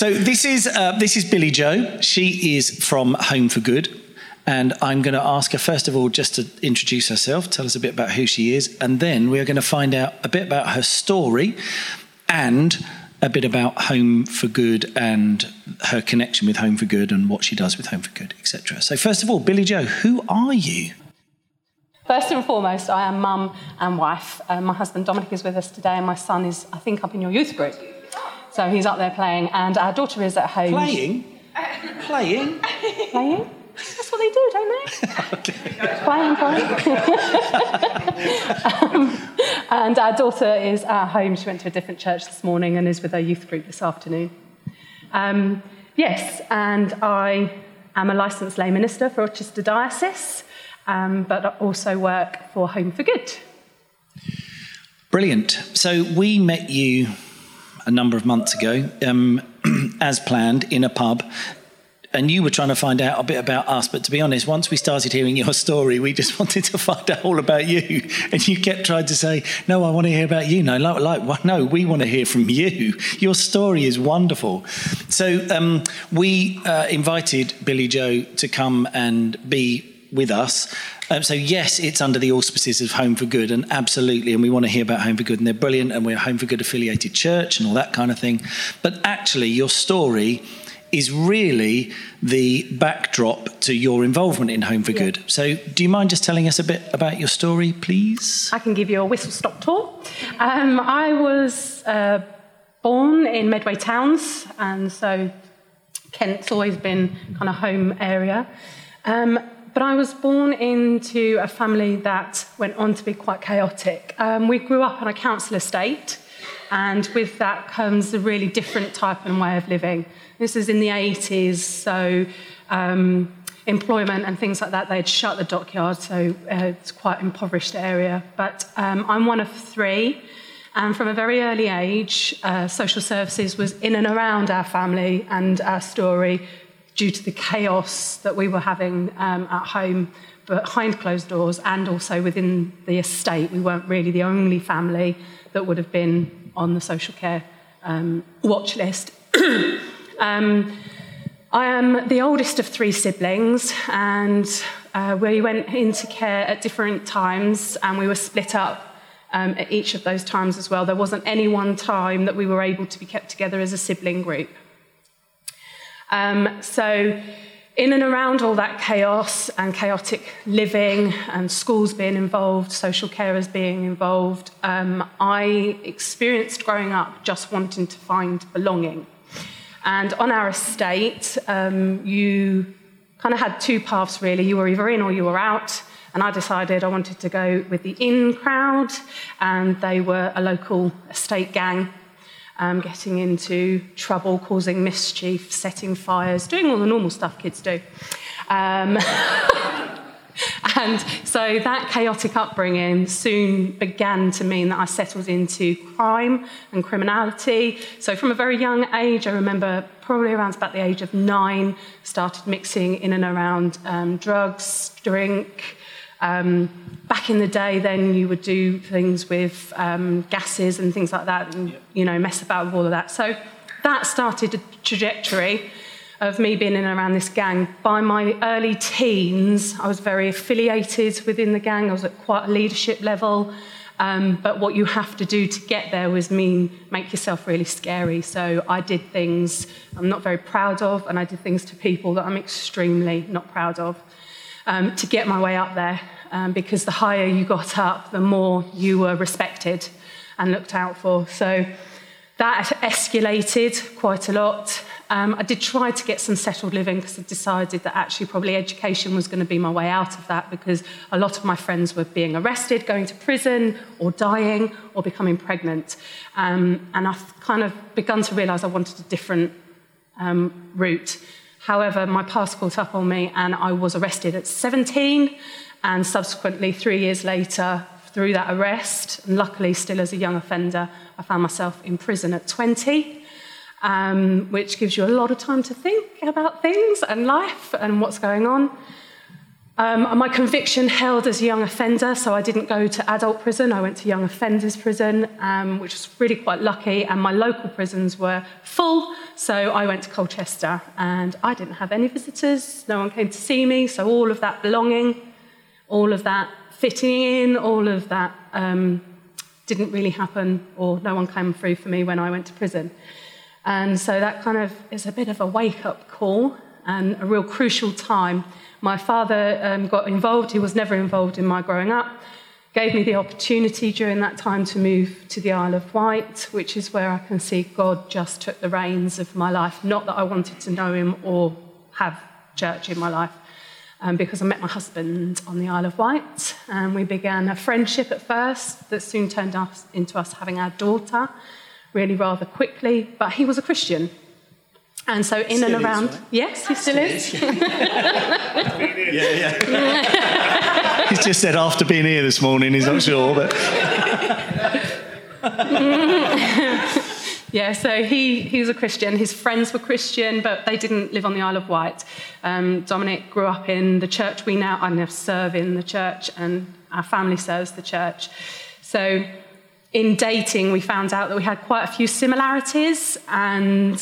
so this is uh, this is Billy Joe. She is from Home for Good, and I'm going to ask her first of all just to introduce herself, tell us a bit about who she is, and then we are going to find out a bit about her story and a bit about Home for Good and her connection with Home for Good and what she does with Home for Good, etc. So first of all, Billy Joe, who are you? First and foremost, I am mum and wife. Uh, my husband Dominic is with us today, and my son is, I think, up in your youth group. So he's up there playing, and our daughter is at home. Playing? Playing? Playing? That's what they do, don't they? playing, playing. um, and our daughter is at home. She went to a different church this morning and is with her youth group this afternoon. Um, yes, and I am a licensed lay minister for Rochester Diocese um, but I also work for Home for Good. Brilliant. So we met you a number of months ago, um, as planned, in a pub. And you were trying to find out a bit about us, but to be honest, once we started hearing your story, we just wanted to find out all about you. And you kept trying to say, "No, I want to hear about you." No, like, like no, we want to hear from you. Your story is wonderful. So um, we uh, invited Billy Joe to come and be with us. Um, so, yes, it's under the auspices of Home for Good, and absolutely, and we want to hear about Home for Good, and they're brilliant, and we're a Home for Good affiliated church and all that kind of thing. But actually, your story is really the backdrop to your involvement in Home for yeah. Good. So, do you mind just telling us a bit about your story, please? I can give you a whistle stop tour. Um, I was uh, born in Medway Towns, and so Kent's always been kind of home area. Um, but I was born into a family that went on to be quite chaotic. Um, we grew up on a council estate, and with that comes a really different type and way of living. This is in the 80s, so um, employment and things like that, they'd shut the dockyard, so uh, it's quite impoverished area. But um, I'm one of three. And from a very early age, uh, social services was in and around our family and our story due to the chaos that we were having um, at home behind closed doors and also within the estate. We weren't really the only family that would have been on the social care um, watch list. um, I am the oldest of three siblings, and uh, we went into care at different times, and we were split up um, at each of those times as well. There wasn't any one time that we were able to be kept together as a sibling group. Um, so, in and around all that chaos and chaotic living and schools being involved, social carers being involved, um, I experienced growing up just wanting to find belonging. And on our estate, um, you kind of had two paths really. You were either in or you were out. And I decided I wanted to go with the in crowd, and they were a local estate gang um, getting into trouble, causing mischief, setting fires, doing all the normal stuff kids do. Um, and so that chaotic upbringing soon began to mean that I settled into crime and criminality. So from a very young age, I remember probably around about the age of nine, started mixing in and around um, drugs, drink, um, back in the day, then you would do things with um, gases and things like that, and you know mess about with all of that. So that started a trajectory of me being in and around this gang. By my early teens, I was very affiliated within the gang. I was at quite a leadership level. Um, but what you have to do to get there was mean make yourself really scary. So I did things I'm not very proud of, and I did things to people that I'm extremely not proud of um, to get my way up there um, because the higher you got up, the more you were respected and looked out for. So that escalated quite a lot. Um, I did try to get some settled living because I decided that actually probably education was going to be my way out of that because a lot of my friends were being arrested, going to prison, or dying, or becoming pregnant. Um, and I've kind of begun to realise I wanted a different um, route. However, my past caught up on me and I was arrested at 17 and subsequently, three years later, through that arrest, and luckily still as a young offender, I found myself in prison at 20, um, which gives you a lot of time to think about things and life and what's going on. Um, my conviction held as a young offender, so I didn't go to adult prison. I went to young offenders prison, um, which was really quite lucky. And my local prisons were full, so I went to Colchester, and I didn't have any visitors. No one came to see me, so all of that belonging, all of that fitting in, all of that um, didn't really happen, or no one came through for me when I went to prison. And so that kind of is a bit of a wake up call and a real crucial time my father um, got involved, he was never involved in my growing up, gave me the opportunity during that time to move to the Isle of Wight, which is where I can see God just took the reins of my life. Not that I wanted to know him or have church in my life. Um, because I met my husband on the Isle of Wight, and we began a friendship at first that soon turned us into us having our daughter, really rather quickly. But he was a Christian, and so in still and around, is, right? yes, he still, Still is. Yeah, yeah. he's just said after being here this morning, he's not sure, but Yeah, so he, he was a Christian. His friends were Christian, but they didn't live on the Isle of Wight. Um, Dominic grew up in the church we now, I now serve in the church, and our family serves the church. So in dating, we found out that we had quite a few similarities, and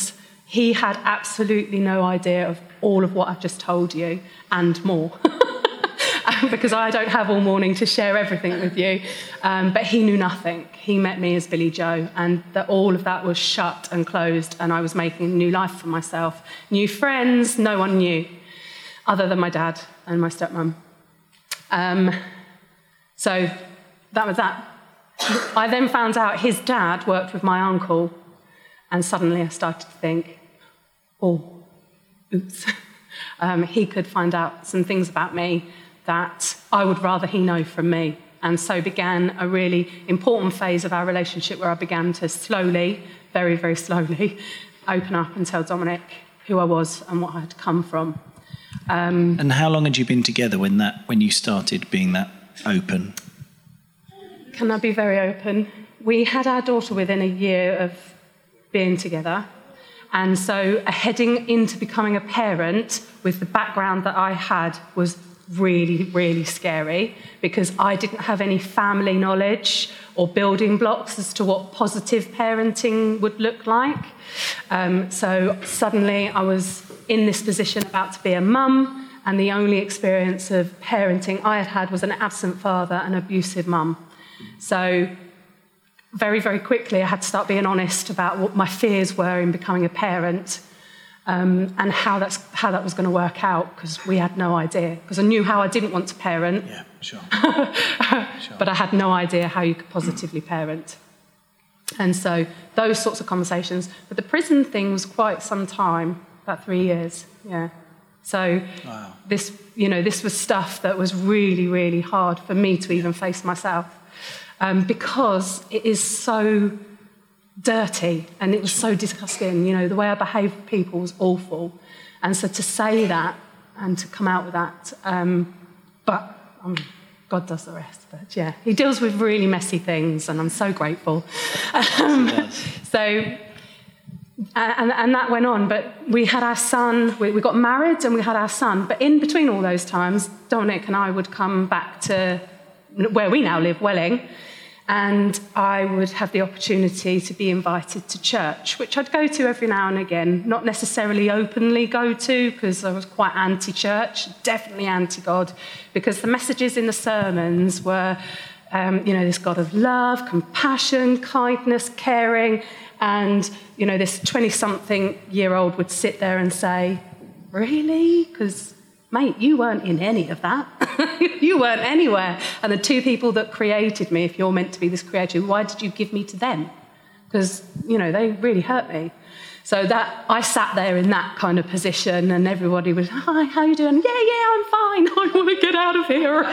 he had absolutely no idea of all of what I've just told you and more. because I don't have all morning to share everything with you. Um, but he knew nothing. He met me as Billy Joe, and that all of that was shut and closed, and I was making a new life for myself. New friends, no one knew, other than my dad and my stepmom. Um, so that was that. I then found out his dad worked with my uncle, and suddenly I started to think, oh, oops. Um, he could find out some things about me that I would rather he know from me. And so began a really important phase of our relationship where I began to slowly, very, very slowly, open up and tell Dominic who I was and what I had come from. Um, and how long had you been together when that when you started being that open? Can I be very open? We had our daughter within a year of being together. And so heading into becoming a parent with the background that I had was really, really scary because I didn't have any family knowledge or building blocks as to what positive parenting would look like. Um, so suddenly I was in this position about to be a mum, and the only experience of parenting I had had was an absent father and abusive mum. So very, very quickly I had to start being honest about what my fears were in becoming a parent um, and how, that's, how that was going to work out because we had no idea. Because I knew how I didn't want to parent. Yeah, sure. sure. But I had no idea how you could positively parent. And so those sorts of conversations. But the prison thing was quite some time, about three years. Yeah. So wow. this, you know, this was stuff that was really, really hard for me to even face myself um, because it is so dirty and it was so disgusting. You know, the way I behaved with people was awful. And so to say that and to come out with that, um, but um, God does the rest. But yeah, He deals with really messy things, and I'm so grateful. Um, so, and, and, that went on. But we had our son, we, we got married and we had our son. But in between all those times, Dominic and I would come back to where we now live, Welling and I would have the opportunity to be invited to church, which I'd go to every now and again, not necessarily openly go to because I was quite anti church, definitely anti God, because the messages in the sermons were, um, you know, this God of love, compassion, kindness, caring, and, you know, this 20 something year old would sit there and say, Really? Because mate, you weren't in any of that. you weren't anywhere. And the two people that created me, if you're meant to be this creator, why did you give me to them? Because, you know, they really hurt me. So that I sat there in that kind of position, and everybody was, "Hi, how you doing? Yeah, yeah, I'm fine. I want to get out of here."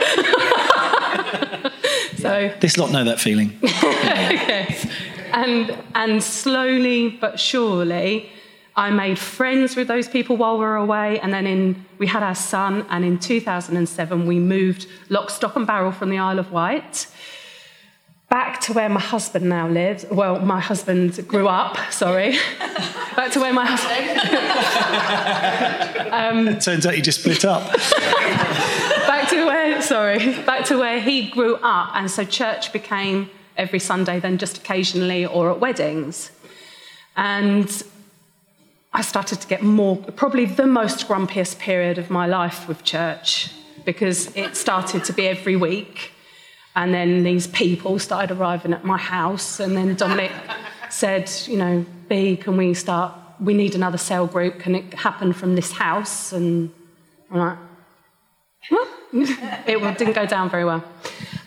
so this lot know that feeling. yes, and and slowly but surely, I made friends with those people while we were away, and then in, we had our son, and in 2007 we moved lock, stock, and barrel from the Isle of Wight back to where my husband now lives. Well, my husband grew up, sorry. back to where my husband. um, it turns out you just split up. back to where, sorry, back to where he grew up, and so church became every Sunday, then just occasionally or at weddings. And I started to get more, probably the most grumpiest period of my life with church because it started to be every week. And then these people started arriving at my house. And then Dominic said, you know, B, can we start? We need another cell group. Can it happen from this house? And I'm like, what? it didn't go down very well.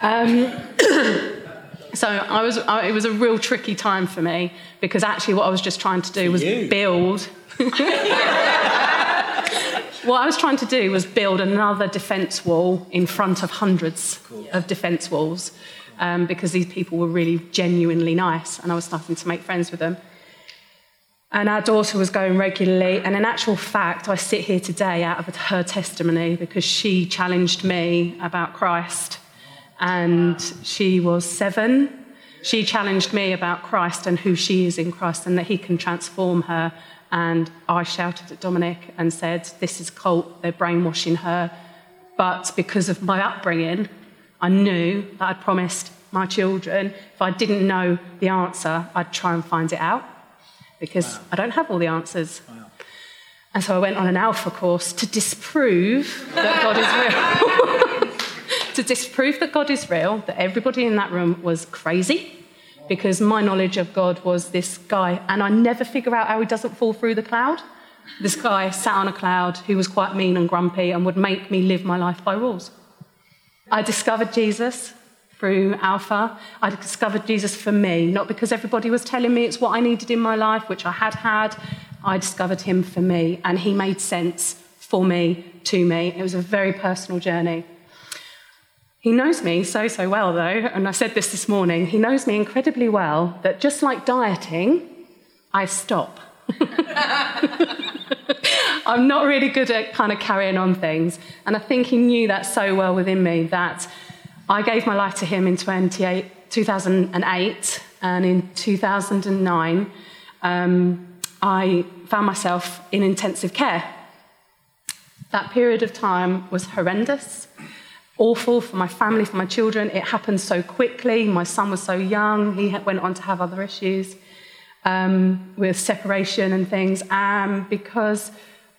Um, so I was, I, it was a real tricky time for me because actually what I was just trying to do was build. what I was trying to do was build another defence wall in front of hundreds cool. of defence walls um, because these people were really genuinely nice and I was starting to make friends with them. And our daughter was going regularly. And in actual fact, I sit here today out of her testimony because she challenged me about Christ. And she was seven. She challenged me about Christ and who she is in Christ and that he can transform her and I shouted at Dominic and said, This is cult, they're brainwashing her. But because of my upbringing, I knew that I'd promised my children if I didn't know the answer, I'd try and find it out because wow. I don't have all the answers. Wow. And so I went on an alpha course to disprove that God is real. to disprove that God is real, that everybody in that room was crazy, because my knowledge of God was this guy, and I never figure out how he doesn't fall through the cloud. This guy sat on a cloud who was quite mean and grumpy and would make me live my life by rules. I discovered Jesus through Alpha. I discovered Jesus for me, not because everybody was telling me it's what I needed in my life, which I had had. I discovered him for me, and he made sense for me, to me. It was a very personal journey. He knows me so, so well, though, and I said this this morning. He knows me incredibly well that just like dieting, I stop. I'm not really good at kind of carrying on things. And I think he knew that so well within me that I gave my life to him in 2008, and in 2009, um, I found myself in intensive care. That period of time was horrendous awful for my family, for my children. It happened so quickly. My son was so young. He went on to have other issues um, with separation and things. Because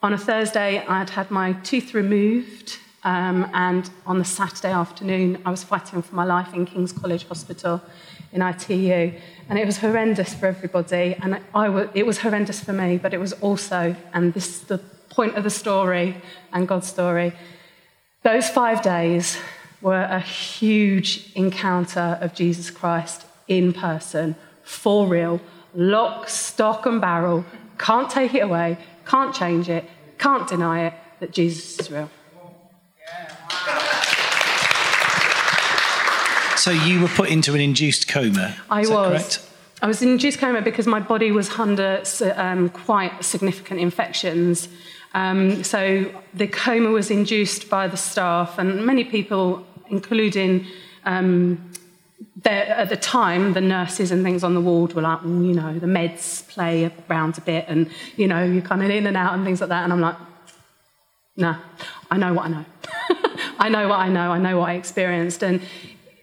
on a Thursday, I'd had my tooth removed. Um, and on the Saturday afternoon, I was fighting for my life in King's College Hospital in ITU. And it was horrendous for everybody. And I, I it was horrendous for me, but it was also, and this is the point of the story and God's story, those five days were a huge encounter of Jesus Christ in person, for real, lock, stock, and barrel. Can't take it away, can't change it, can't deny it that Jesus is real. So you were put into an induced coma. I was. Correct? I was in induced coma because my body was under um, quite significant infections. Um, so the coma was induced by the staff, and many people, including um, at the time, the nurses and things on the ward were like, well, you know, the meds play around a bit, and you know, you're kind of in and out and things like that. And I'm like, nah, I know what I know. I know what I know. I know what I experienced. And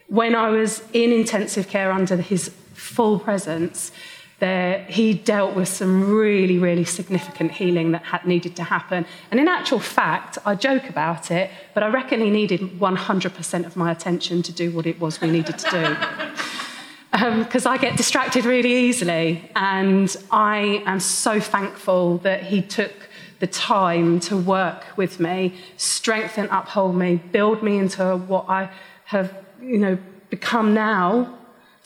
when I was in intensive care under his full presence, there, he dealt with some really, really significant healing that had needed to happen. And in actual fact, I joke about it, but I reckon he needed 100% of my attention to do what it was we needed to do. Because um, I get distracted really easily. And I am so thankful that he took the time to work with me, strengthen, uphold me, build me into what I have, you know, become now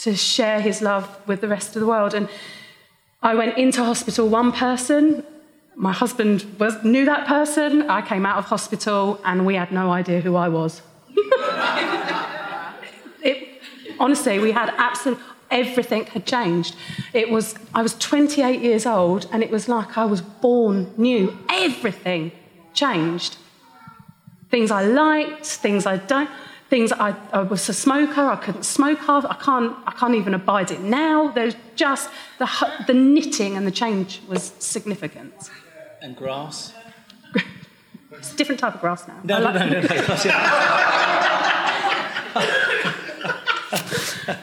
to share his love with the rest of the world. And I went into hospital one person. My husband was, knew that person. I came out of hospital and we had no idea who I was. it, honestly, we had absolutely everything had changed. It was I was 28 years old and it was like I was born new. Everything changed. Things I liked, things I don't things I, I, was a smoker, I couldn't smoke half, I can't, I can't even abide it now. There's just the, the knitting and the change was significant. And grass? it's a different type of grass now. No, no, like... no, no, no.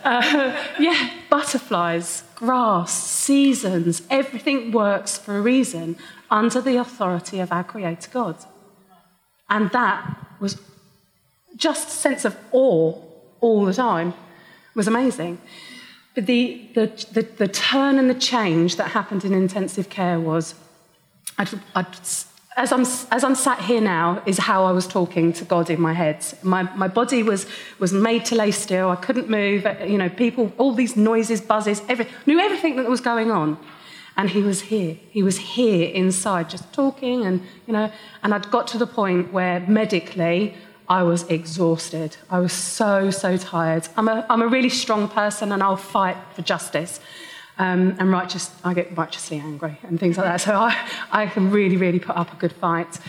uh, yeah, butterflies, grass, seasons, everything works for a reason under the authority of our Creator God. And that was just sense of awe all the time was amazing. But the, the, the, the turn and the change that happened in intensive care was I'd, I'd, as, I'm, as I'm sat here now, is how I was talking to God in my head. My, my body was, was made to lay still. I couldn't move. You know, people, all these noises, buzzes, every, knew everything that was going on. And he was here. He was here inside, just talking, and you know. And I'd got to the point where medically I was exhausted. I was so so tired. I'm a I'm a really strong person, and I'll fight for justice. Um, and righteous, I get righteously angry and things like that. So I, I can really, really put up a good fight.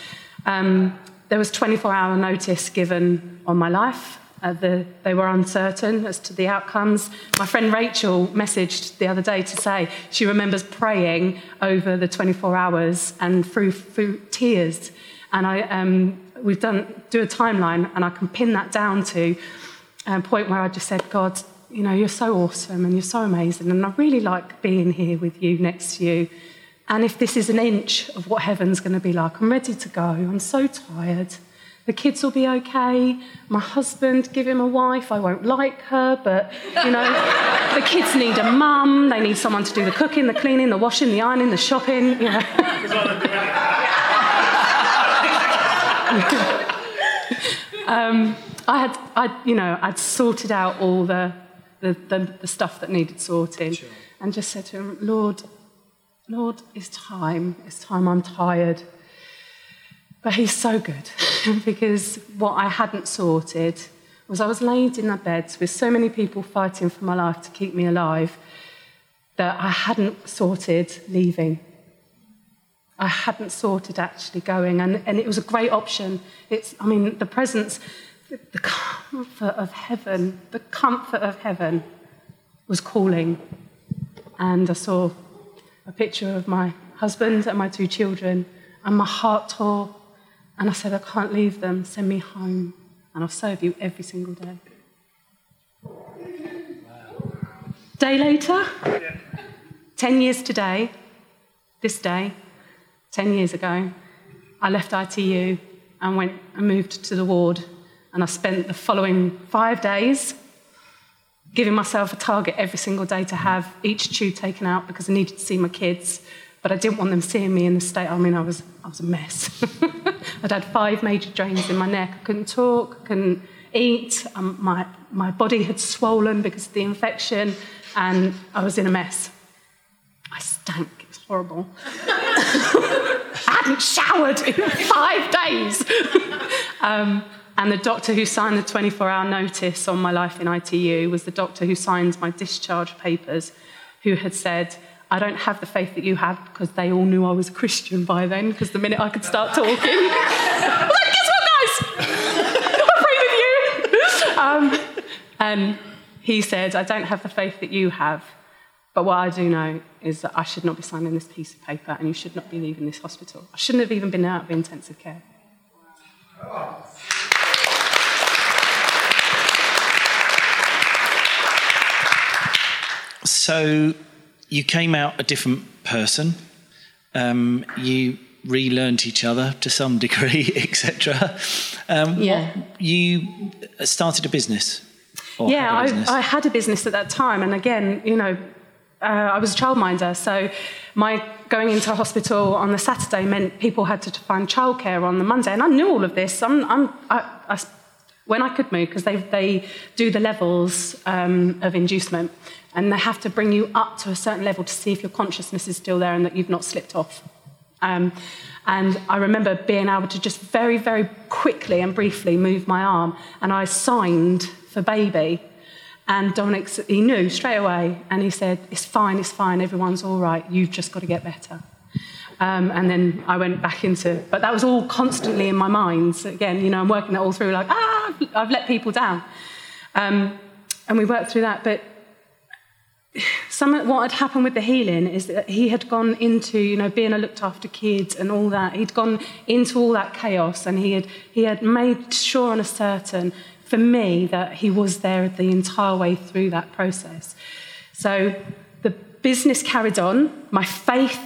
Um, there was 24 hour notice given on my life. Uh, the, they were uncertain as to the outcomes. My friend Rachel messaged the other day to say she remembers praying over the 24 hours and through, through tears. And I, um, we've done do a timeline, and I can pin that down to a point where I just said, God, you know, you're so awesome and you're so amazing, and I really like being here with you next to you. And if this is an inch of what heaven's going to be like, I'm ready to go. I'm so tired. The kids will be okay. My husband, give him a wife. I won't like her, but you know, the kids need a mum. They need someone to do the cooking, the cleaning, the washing, the ironing, the shopping. You know. um, I had, I, you know, I'd sorted out all the the, the, the stuff that needed sorting, sure. and just said to him, Lord, Lord, it's time. It's time. I'm tired. But he's so good because what I hadn't sorted was I was laid in a bed with so many people fighting for my life to keep me alive that I hadn't sorted leaving. I hadn't sorted actually going, and, and it was a great option. It's, I mean, the presence the comfort of heaven, the comfort of heaven was calling. And I saw a picture of my husband and my two children, and my heart tore. And I said, I can't leave them, send me home, and I'll serve you every single day. Day later, 10 years today, this day, 10 years ago, I left ITU and went and moved to the ward and I spent the following five days giving myself a target every single day to have each tube taken out because I needed to see my kids. But I didn't want them seeing me in the state. I mean, I was, I was a mess. I'd had five major drains in my neck. I couldn't talk, I couldn't eat. Um, my, my body had swollen because of the infection, and I was in a mess. I stank. Horrible. I hadn't showered in five days. um, and the doctor who signed the 24 hour notice on my life in ITU was the doctor who signed my discharge papers, who had said, I don't have the faith that you have because they all knew I was a Christian by then, because the minute I could start talking, like, guess what, guys? I pray with you. Um, and he said, I don't have the faith that you have, but what I do know is that I should not be signing this piece of paper and you should not be leaving this hospital. I shouldn't have even been out of intensive care. So you came out a different person. Um, you relearned each other to some degree, etc. Um, yeah. You started a business. Yeah, a business. I, I, had a business at that time, and again, you know, uh, I was a childminder, so my going into hospital on the Saturday meant people had to find childcare on the Monday, and I knew all of this. I'm, I'm, I, I, when I could move, because they, they do the levels um, of inducement, and they have to bring you up to a certain level to see if your consciousness is still there and that you've not slipped off. Um, and I remember being able to just very, very quickly and briefly move my arm, and I signed for baby. And Dominic, he knew straight away, and he said, It's fine, it's fine, everyone's all right, you've just got to get better. Um, and then I went back into, but that was all constantly in my mind. So again, you know, I'm working that all through, like, ah, I've let people down. Um, and we worked through that. But some what had happened with the healing is that he had gone into you know being a looked after kid and all that he'd gone into all that chaos and he had he had made sure and a certain for me that He was there the entire way through that process. So the business carried on. My faith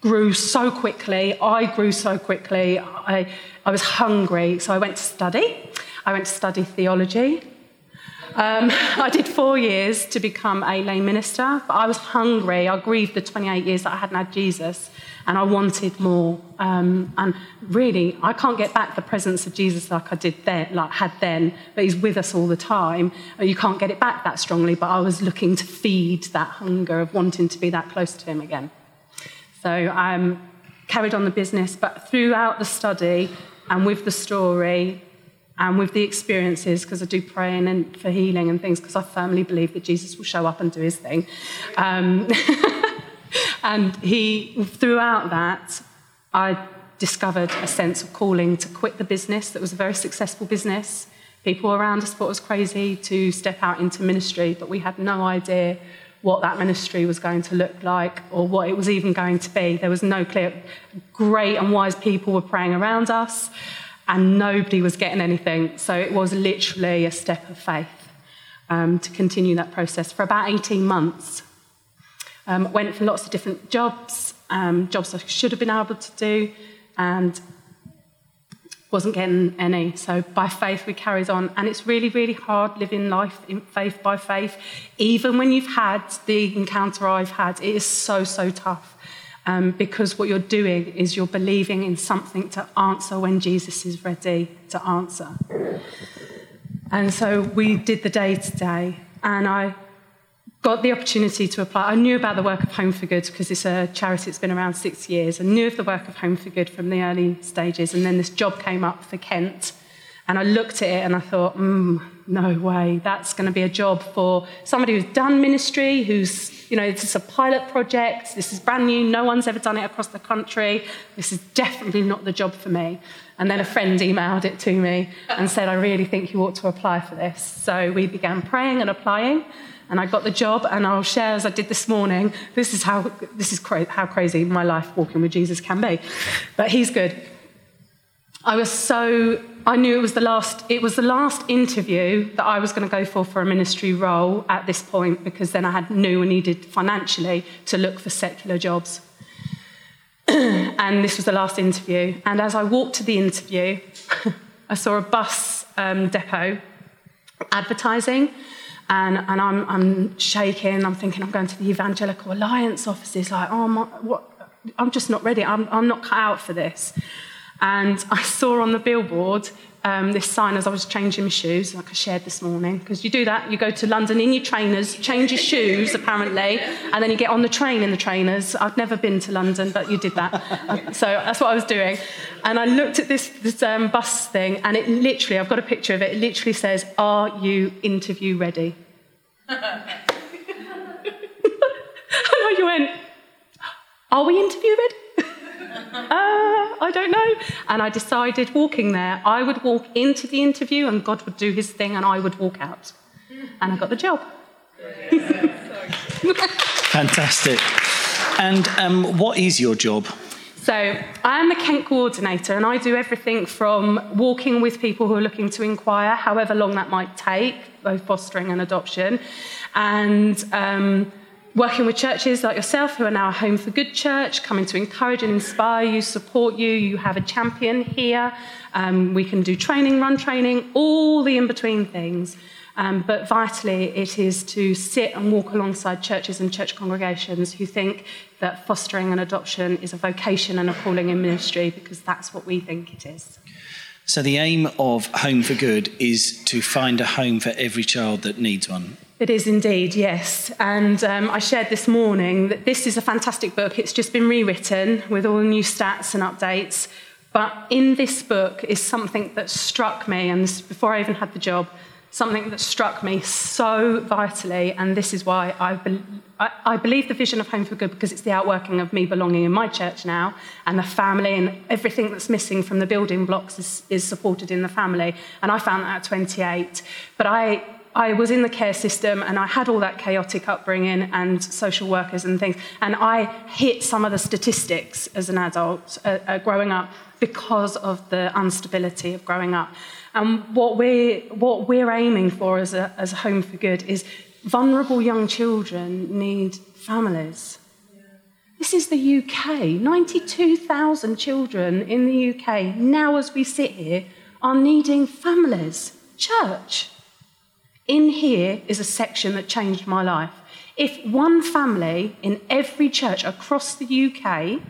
grew so quickly. I grew so quickly. I, I was hungry. So I went to study. I went to study theology. Um, I did four years to become a lay minister, but I was hungry. I grieved the 28 years that I hadn't had Jesus, and I wanted more. Um, and really, I can't get back the presence of Jesus like I did then, like had then. But He's with us all the time. You can't get it back that strongly. But I was looking to feed that hunger of wanting to be that close to Him again. So I um, carried on the business, but throughout the study and with the story, and with the experiences, because I do pray and for healing and things, because I firmly believe that Jesus will show up and do his thing. Um, and he, throughout that, I discovered a sense of calling to quit the business that was a very successful business. People around us thought it was crazy to step out into ministry, but we had no idea what that ministry was going to look like or what it was even going to be. There was no clear, great and wise people were praying around us and nobody was getting anything. So it was literally a step of faith um, to continue that process for about 18 months. Um, went for lots of different jobs, um, jobs I should have been able to do, and wasn't getting any. So by faith, we carried on. And it's really, really hard living life in faith by faith. Even when you've had the encounter I've had, it is so, so tough um, because what you're doing is you're believing in something to answer when Jesus is ready to answer. And so we did the day today, and I got the opportunity to apply. I knew about the work of Home for Good because it's a charity that's been around six years. I knew of the work of Home for Good from the early stages, and then this job came up for Kent. And I looked at it and I thought, mm, no way, that's going to be a job for somebody who's done ministry, who's, you know, this is a pilot project, this is brand new, no one's ever done it across the country, this is definitely not the job for me. And then a friend emailed it to me and said, I really think you ought to apply for this. So we began praying and applying, and I got the job, and I'll share as I did this morning, this is how, this is cra- how crazy my life walking with Jesus can be. But he's good. I was so I knew it was the last it was the last interview that I was going to go for for a ministry role at this point because then I had knew I needed financially to look for secular jobs. and this was the last interview. And as I walked to the interview, I saw a bus um, depot advertising. And, and I'm, I'm shaking. I'm thinking I'm going to the Evangelical Alliance offices. Like, oh, my, what? I'm just not ready. I'm, I'm not cut out for this. And I saw on the billboard um, this sign as I was changing my shoes, like I shared this morning, because you do that. You go to London in your trainers, change your shoes, apparently, and then you get on the train in the trainers. I've never been to London, but you did that. so that's what I was doing. And I looked at this, this um, bus thing, and it literally, I've got a picture of it, it literally says, Are you interview ready? and you went, Are we interview ready? Uh, I don't know. And I decided walking there, I would walk into the interview and God would do his thing and I would walk out. And I got the job. Fantastic. And um, what is your job? So, I'm the Kent coordinator, and I do everything from walking with people who are looking to inquire, however long that might take, both fostering and adoption, and um, working with churches like yourself who are now a Home for Good church, coming to encourage and inspire you, support you. You have a champion here. Um, we can do training, run training, all the in between things. Um, but vitally, it is to sit and walk alongside churches and church congregations who think that fostering and adoption is a vocation and a calling in ministry because that's what we think it is. So, the aim of Home for Good is to find a home for every child that needs one. It is indeed, yes. And um, I shared this morning that this is a fantastic book. It's just been rewritten with all the new stats and updates. But in this book is something that struck me, and before I even had the job, something that struck me so vitally. And this is why I, be- I, I believe the vision of Home for Good because it's the outworking of me belonging in my church now, and the family and everything that's missing from the building blocks is, is supported in the family. And I found that at 28. But I I was in the care system and I had all that chaotic upbringing and social workers and things. And I hit some of the statistics as an adult uh, uh, growing up because of the instability of growing up. And what we're, what we're aiming for as a, as a Home for Good is vulnerable young children need families. This is the UK. 92,000 children in the UK, now as we sit here, are needing families. Church. In here is a section that changed my life. If one family in every church across the UK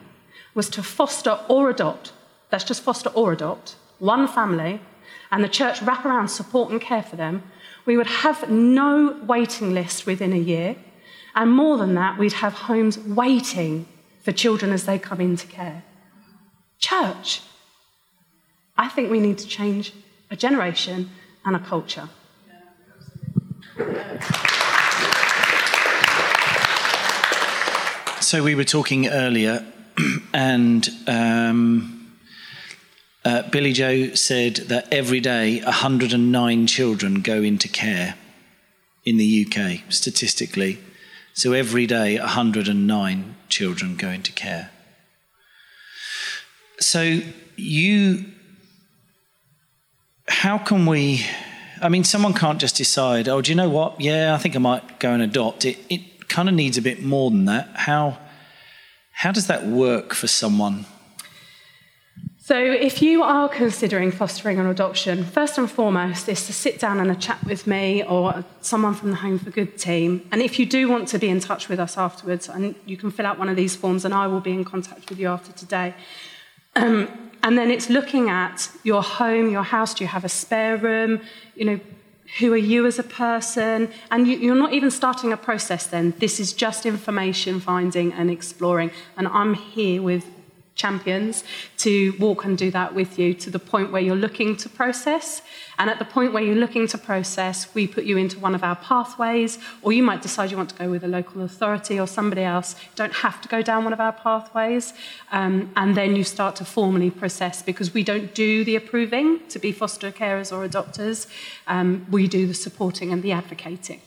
was to foster or adopt, that's just foster or adopt, one family, and the church wrap around support and care for them, we would have no waiting list within a year. And more than that, we'd have homes waiting for children as they come into care. Church. I think we need to change a generation and a culture. So we were talking earlier, and um, uh, Billy Joe said that every day 109 children go into care in the UK, statistically. So every day 109 children go into care. So you, how can we? I mean, someone can't just decide, oh, do you know what? Yeah, I think I might go and adopt. It, it kind of needs a bit more than that. How, how does that work for someone? So, if you are considering fostering or adoption, first and foremost is to sit down and a chat with me or someone from the Home for Good team. And if you do want to be in touch with us afterwards, and you can fill out one of these forms, and I will be in contact with you after today. Um, and then it's looking at your home, your house. Do you have a spare room? You know, who are you as a person? And you, are not even starting a process then. This is just information finding and exploring. And I'm here with champions to walk and do that with you to the point where you're looking to process. And at the point where you're looking to process, we put you into one of our pathways, or you might decide you want to go with a local authority or somebody else. You don't have to go down one of our pathways. Um, and then you start to formally process because we don't do the approving to be foster carers or adopters, um, we do the supporting and the advocating.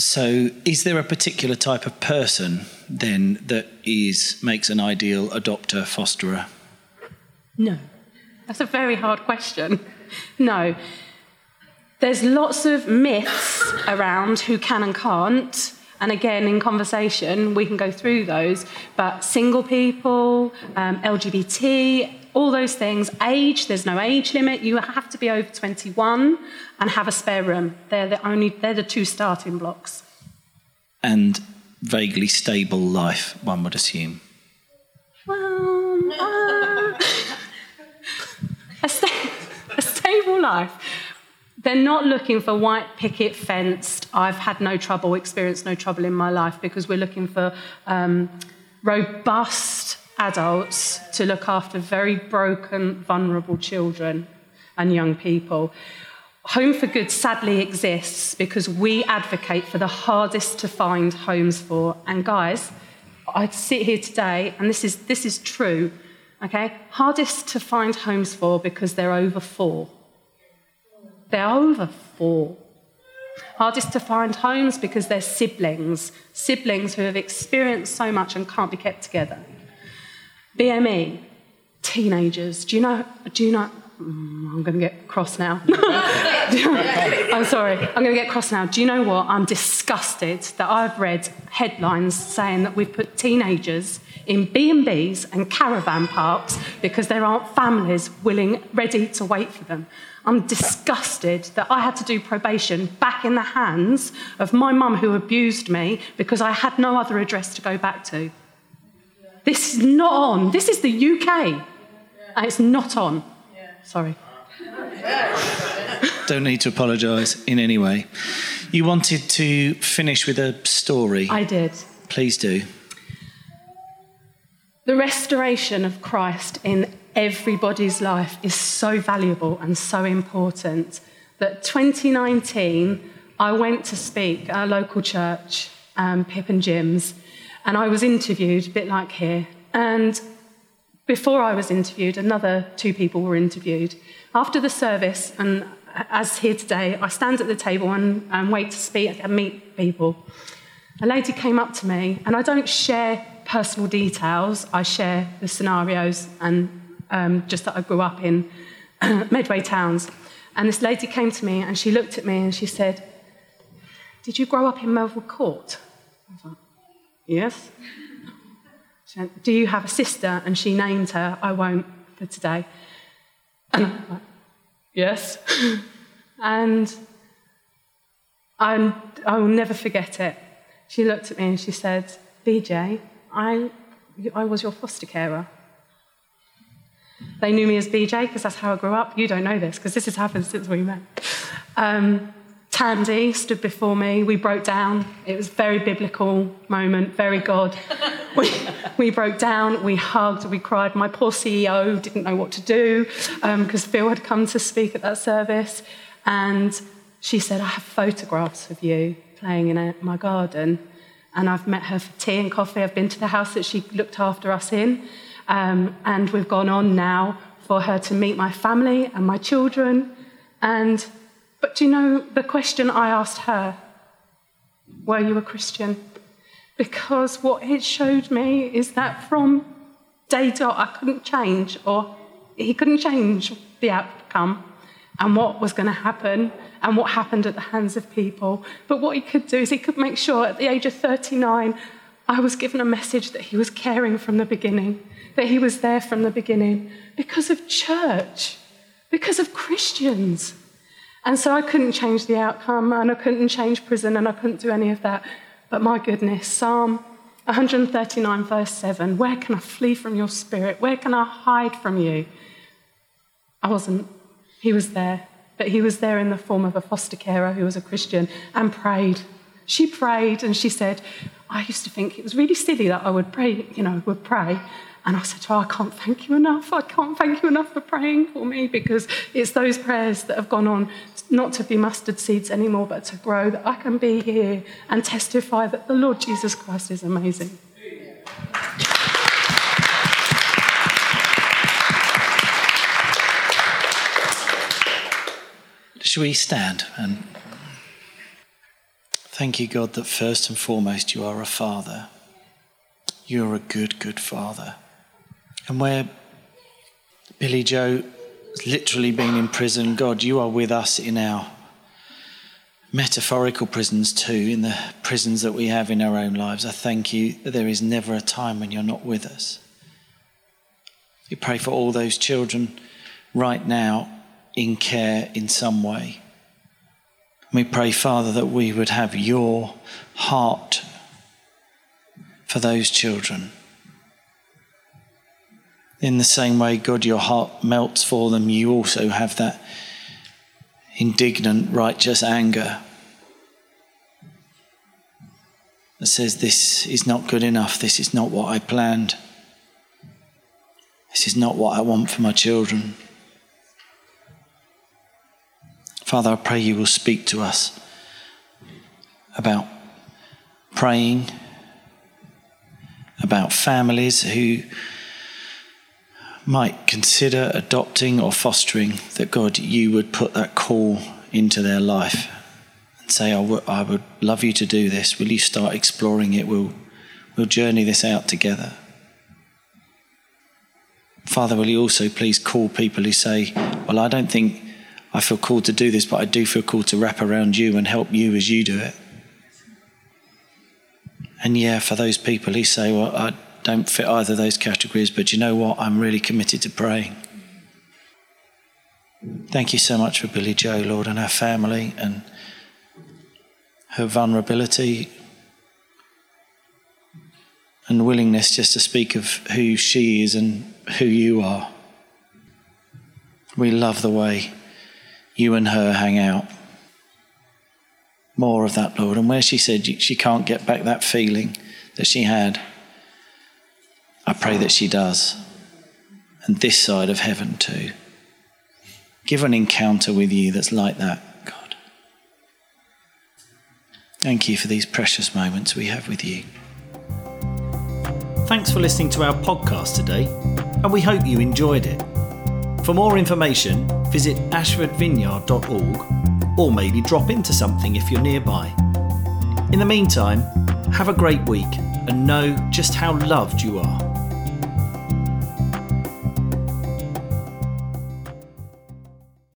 So, is there a particular type of person then that is makes an ideal adopter fosterer? No, that's a very hard question. No, there's lots of myths around who can and can't. And again, in conversation, we can go through those. But single people, um, LGBT, all those things. Age, there's no age limit. You have to be over 21 and have a spare room. They're the only, they're the two starting blocks. And vaguely stable life, one would assume. Well, uh, a, sta- a stable life. They're not looking for white picket fenced. I've had no trouble, experienced no trouble in my life because we're looking for um, robust adults to look after very broken, vulnerable children and young people. Home for Good sadly exists because we advocate for the hardest to find homes for. And guys, I sit here today, and this is, this is true, okay? Hardest to find homes for because they're over four. They're over four. Hardest to find homes because they're siblings, siblings who have experienced so much and can't be kept together. BME, teenagers. Do you know? Do you know? Mm, I'm going to get cross now. I'm sorry. I'm going to get cross now. Do you know what? I'm disgusted that I've read headlines saying that we've put teenagers in B&Bs and caravan parks because there aren't families willing, ready to wait for them. I'm disgusted that I had to do probation back in the hands of my mum who abused me because I had no other address to go back to. This is not on. This is the UK. And it's not on. Sorry. Don't need to apologise in any way. You wanted to finish with a story. I did. Please do. The restoration of Christ in everybody's life is so valuable and so important that 2019 I went to speak at a local church, um, Pip and Jim's, and I was interviewed, a bit like here. And before I was interviewed, another two people were interviewed. After the service, and as here today, I stand at the table and, and wait to speak and meet people. A lady came up to me, and I don't share personal details, I share the scenarios and um, just that I grew up in Medway Towns. And this lady came to me and she looked at me and she said, Did you grow up in Melville Court? I was like, Yes. She went, Do you have a sister? And she named her, I won't for today. And I'm like, Yes. and i I will never forget it. She looked at me and she said, BJ, I, I was your foster carer. They knew me as BJ because that's how I grew up. You don't know this because this has happened since we met. Um, Tandy stood before me. We broke down. It was a very biblical moment, very God. we, we broke down, we hugged, we cried. My poor CEO didn't know what to do because um, Phil had come to speak at that service. And she said, I have photographs of you playing in a, my garden. And I've met her for tea and coffee. I've been to the house that she looked after us in. Um, and we've gone on now for her to meet my family and my children. And, but do you know the question I asked her? Were you a Christian? Because what it showed me is that from day dot, I couldn't change, or he couldn't change the outcome and what was going to happen and what happened at the hands of people. But what he could do is he could make sure at the age of 39, I was given a message that he was caring from the beginning that he was there from the beginning because of church, because of Christians. And so I couldn't change the outcome, and I couldn't change prison, and I couldn't do any of that. But my goodness, Psalm 139, verse 7 Where can I flee from your spirit? Where can I hide from you? I wasn't. He was there. But he was there in the form of a foster carer who was a Christian and prayed. She prayed and she said, I used to think it was really silly that I would pray, you know, would pray. And I said to her, I can't thank you enough. I can't thank you enough for praying for me because it's those prayers that have gone on not to be mustard seeds anymore, but to grow, that I can be here and testify that the Lord Jesus Christ is amazing. Shall we stand and thank you, God, that first and foremost you are a father. You're a good, good father and where Billy Joe has literally been in prison, God, you are with us in our metaphorical prisons too, in the prisons that we have in our own lives. I thank you that there is never a time when you're not with us. We pray for all those children right now in care in some way. We pray, Father, that we would have your heart for those children. In the same way, God, your heart melts for them, you also have that indignant, righteous anger that says, This is not good enough. This is not what I planned. This is not what I want for my children. Father, I pray you will speak to us about praying, about families who might consider adopting or fostering, that God, you would put that call into their life and say, I, w- I would love you to do this. Will you start exploring it? We'll, we'll journey this out together. Father, will you also please call people who say, Well, I don't think I feel called to do this, but I do feel called to wrap around you and help you as you do it. And yeah, for those people who say, Well, I don't fit either of those categories, but you know what? I'm really committed to praying. Thank you so much for Billy Joe, Lord, and her family and her vulnerability and willingness just to speak of who she is and who you are. We love the way you and her hang out. More of that, Lord. And where she said she can't get back that feeling that she had I pray that she does. And this side of heaven too. Give an encounter with you that's like that, God. Thank you for these precious moments we have with you. Thanks for listening to our podcast today, and we hope you enjoyed it. For more information, visit ashfordvineyard.org or maybe drop into something if you're nearby. In the meantime, have a great week and know just how loved you are.